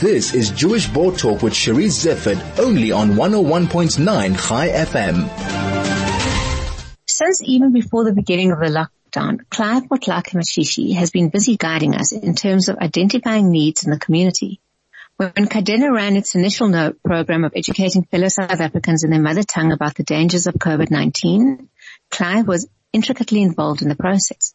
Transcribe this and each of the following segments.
This is Jewish Board Talk with Charisse Zeifert, only on 101.9 Chai FM. Since even before the beginning of the lockdown, Clive Motlaka Mashishi has been busy guiding us in terms of identifying needs in the community. When Cadena ran its initial program of educating fellow South Africans in their mother tongue about the dangers of COVID-19, Clive was intricately involved in the process.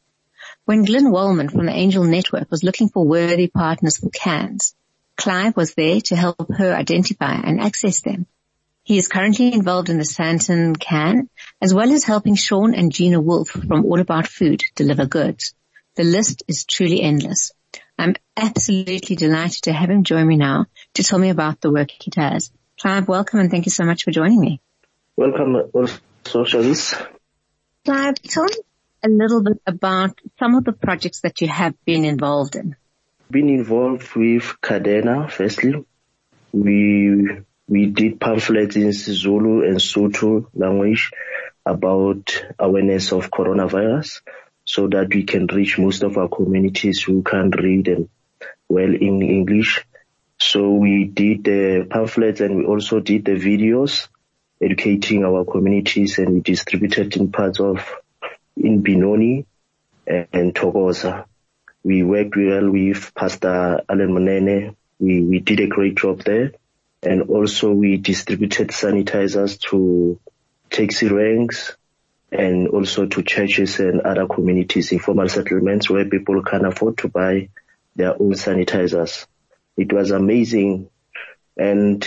When Glynne Wolman from the Angel Network was looking for worthy partners for cans, Clive was there to help her identify and access them. He is currently involved in the Sandton can, as well as helping Sean and Gina Wolf from All About Food deliver goods. The list is truly endless. I'm absolutely delighted to have him join me now to tell me about the work he does. Clive, welcome and thank you so much for joining me. Welcome, all socialists. Clive, tell me a little bit about some of the projects that you have been involved in. Been involved with Cadena, firstly. We, we did pamphlets in Zulu and Sotho language about awareness of coronavirus so that we can reach most of our communities who can't read and well in English. So we did the pamphlets and we also did the videos educating our communities and we distributed in parts of in Benoni and Thokoza. We worked well with Pastor Alan Monene. We, we did a great job there. And also we distributed sanitizers to taxi ranks and also to churches and other communities, informal settlements where people can afford to buy their own sanitizers. It was amazing. And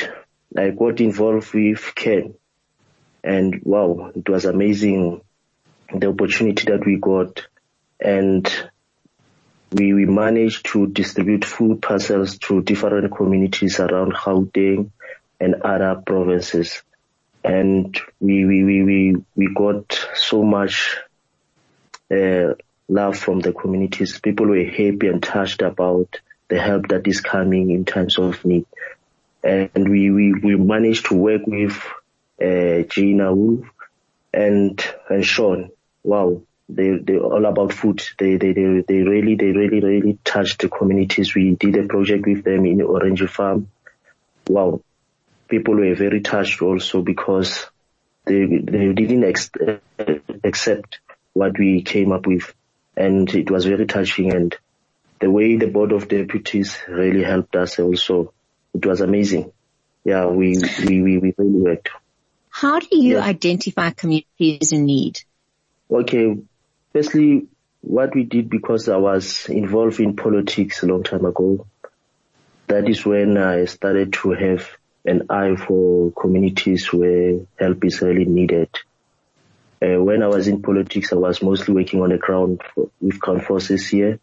I got involved with Ken. And wow, it was amazing the opportunity that we got and we, we managed to distribute food parcels to different communities around Gauteng and other provinces. And we, we, we, we, we got so much, uh, love from the communities. People were happy and touched about the help that is coming in times of need. And we, we, we managed to work with, uh, Gina Wolf and, and Sean wow, they they all about food. They they they they really they really really touched the communities. We did a project with them in Orange Farm. Wow, people were very touched also because they they didn't ex- accept what we came up with, and it was very touching. And the way the board of deputies really helped us also, it was amazing. Yeah, we we we, we really worked. How do you yeah. identify communities in need? Okay, firstly, what we did because I was involved in politics a long time ago, that is when I started to have an eye for communities where help is really needed. Uh, when I was in politics, I was mostly working on the ground for, with ground forces here.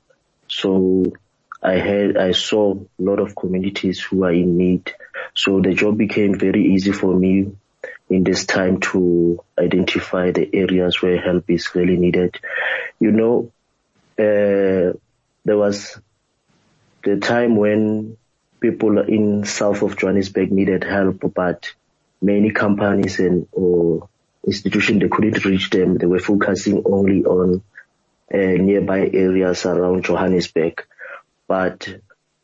So I had, I saw a lot of communities who are in need. So the job became very easy for me in this time to identify the areas where help is really needed. You know, uh, there was the time when people in south of Johannesburg needed help, but many companies and or institutions they couldn't reach them. They were focusing only on uh, nearby areas around Johannesburg. But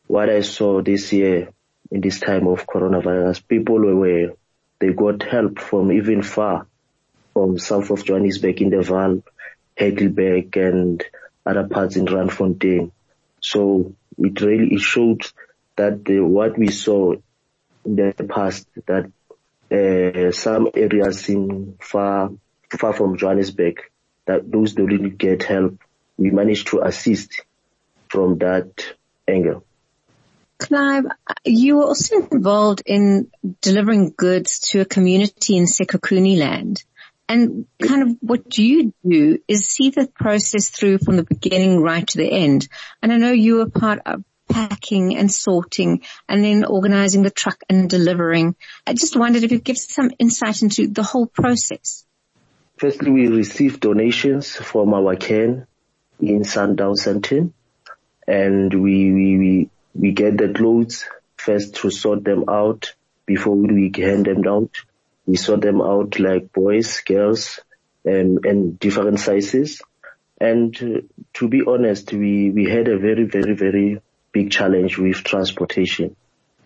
what I saw this year in this time of coronavirus, people were they got help from even far, from south of Johannesburg in the Vaal, Heidelberg and other parts in Randfontein. So it really, it showed that the, what we saw in the past, that uh, some areas in far, far from Johannesburg, that those don't really get help, we managed to assist from that angle. Clive, you were also involved in delivering goods to a community in Sekhukhune land. And kind of what you do is see the process through from the beginning right to the end. And I know you were part of packing and sorting and then organizing the truck and delivering. I just wondered if you give some insight into the whole process. Firstly, we received donations from our can in Sandton Center and we, we, we we get the clothes first to sort them out before we hand them out. We sort them out like boys, girls, and different sizes. And uh, to be honest, we, we had a very, very, very big challenge with transportation.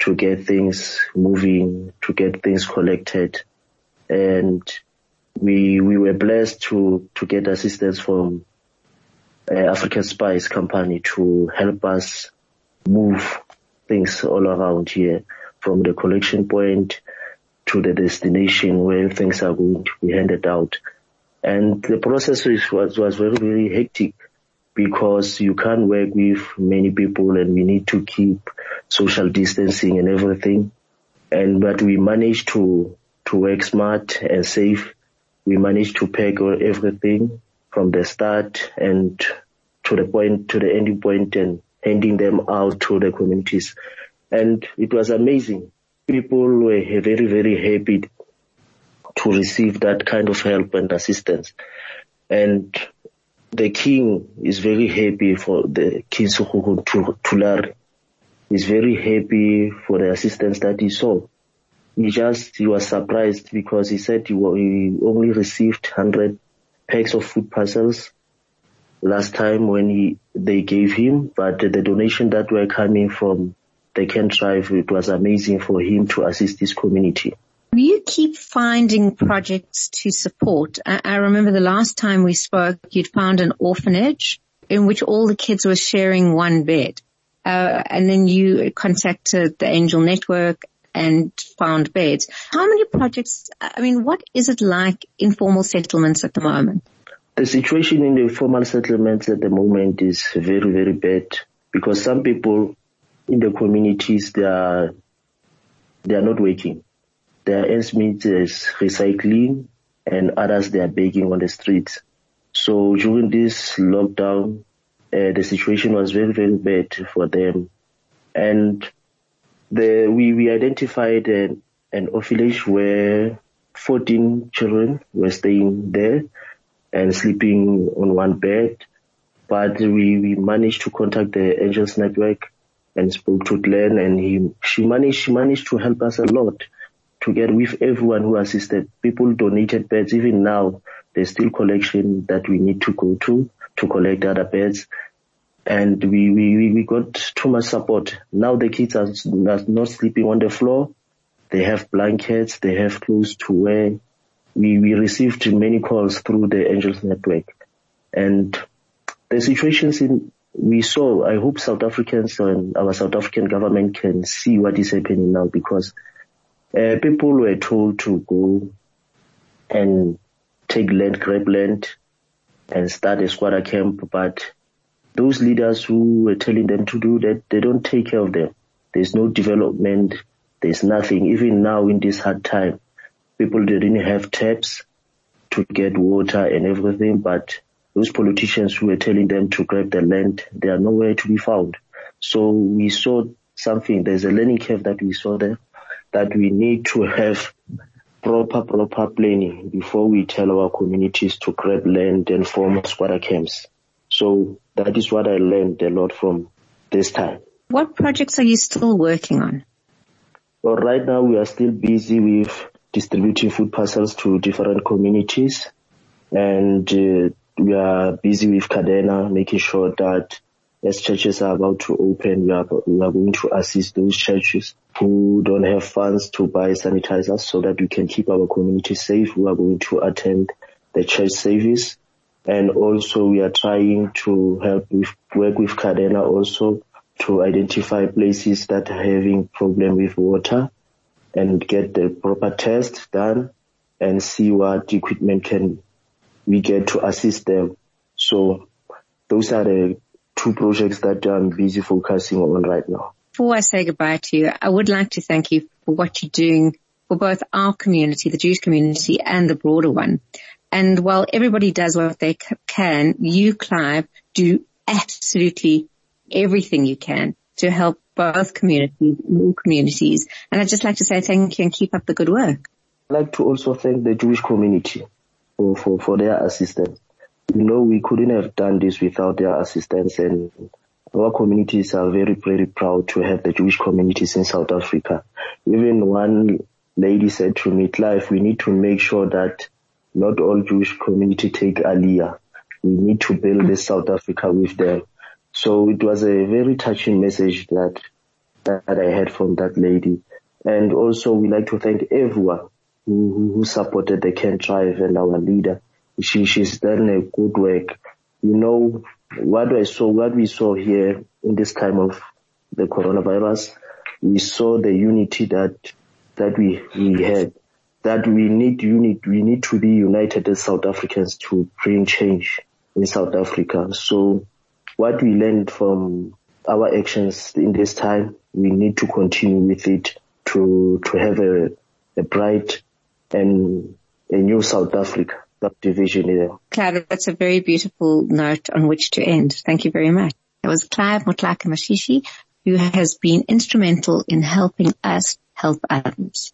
to get things moving, to get things collected. And we, we were blessed to, to get assistance from uh, African Spice Company to help us move things all around here from the collection point to the destination where things are going to be handed out. And the process was, was very, very hectic because you can't work with many people and we need to keep social distancing and everything. And, but we managed to, to work smart and safe. We managed to pack everything from the start and to the point, to the ending point and handing them out to the communities. And it was amazing. People were very, very happy to receive that kind of help and assistance. And the king is very happy for the King Sekhukhune Thulare. He's very happy for the assistance that he saw. He just, he was surprised because he said he only received 100 packs of food parcels last time when he, they gave him, but the donation that were coming from the Kent tribe, it was amazing for him to assist this community. You keep finding projects to support. I, I remember the last time we spoke, you'd found an orphanage in which all the kids were sharing one bed. Uh, and then you contacted the Angel Network and found beds. How many projects, I mean, what is it like in informal settlements at the moment? The situation in the formal settlements at the moment is very, very bad because some people in the communities, they are, they are not working. Their ends meet is recycling and others they are begging on the streets. So during this lockdown, uh, the situation was very, very bad for them. And the, we, we identified an, an orphanage where 14 children were staying there and sleeping on one bed. But we, we managed to contact the Angels Network and spoke to Glynne and he, she managed, she managed to help us a lot together with everyone who assisted. People donated beds. Even now, there's still collection that we need to go to to collect other beds. And we, we, we got too much support. Now the kids are not sleeping on the floor. They have blankets. They have clothes to wear. We, we received many calls through the Angels Network and the situations in, we saw, I hope South Africans and our South African government can see what is happening now because uh, people were told to go and take land, grab land and start a squatter camp, but those leaders who were telling them to do that, they don't take care of them. There's no development. There's nothing. Even now in this hard time, people didn't have taps to get water and everything, but those politicians who were telling them to grab the land, they are nowhere to be found. So we saw something, there's a learning curve that we saw there that we need to have proper, proper planning before we tell our communities to grab land and form squatter camps. So that is what I learned a lot from this time. What projects are you still working on? Well, right now we are still busy with distributing food parcels to different communities and uh, we are busy with Cadena, making sure that as churches are about to open, we are, we are going to assist those churches who don't have funds to buy sanitizers so that we can keep our community safe. We are going to attend the church service. And also we are trying to help with, work with Cadena also to identify places that are having problem with water and get the proper test done and see what equipment can we get to assist them. So those are the two projects that I'm busy focusing on right now. Before I say goodbye to you, I would like to thank you for what you're doing for both our community, the Jewish community and the broader one. And while everybody does what they can, you, Clive, do absolutely everything you can to help both communities, all communities. And I'd just like to say thank you and keep up the good work. I'd like to also thank the Jewish community for, for, for their assistance. You know, we couldn't have done this without their assistance and our communities are very, very proud to have the Jewish communities in South Africa. Even one lady said to me, Clive, we need to make sure that not all Jewish community take Aliyah. We need to build this South Africa with them. So it was a very touching message that that I had from that lady. And also we like to thank everyone who, who supported the Can Drive and our leader. She, she's done a good work. You know, what I saw, what we saw here in this time of the coronavirus, we saw the unity that, that we, we had, that we need unit, we need to be united as South Africans to bring change in South Africa. So what we learned from our actions in this time, we need to continue with it to, to have a, a bright and a new South Africa division here. Clive, that's a very beautiful note on which to end. Thank you very much. That was Clive Motlaka Mashishi, who has been instrumental in helping us help others.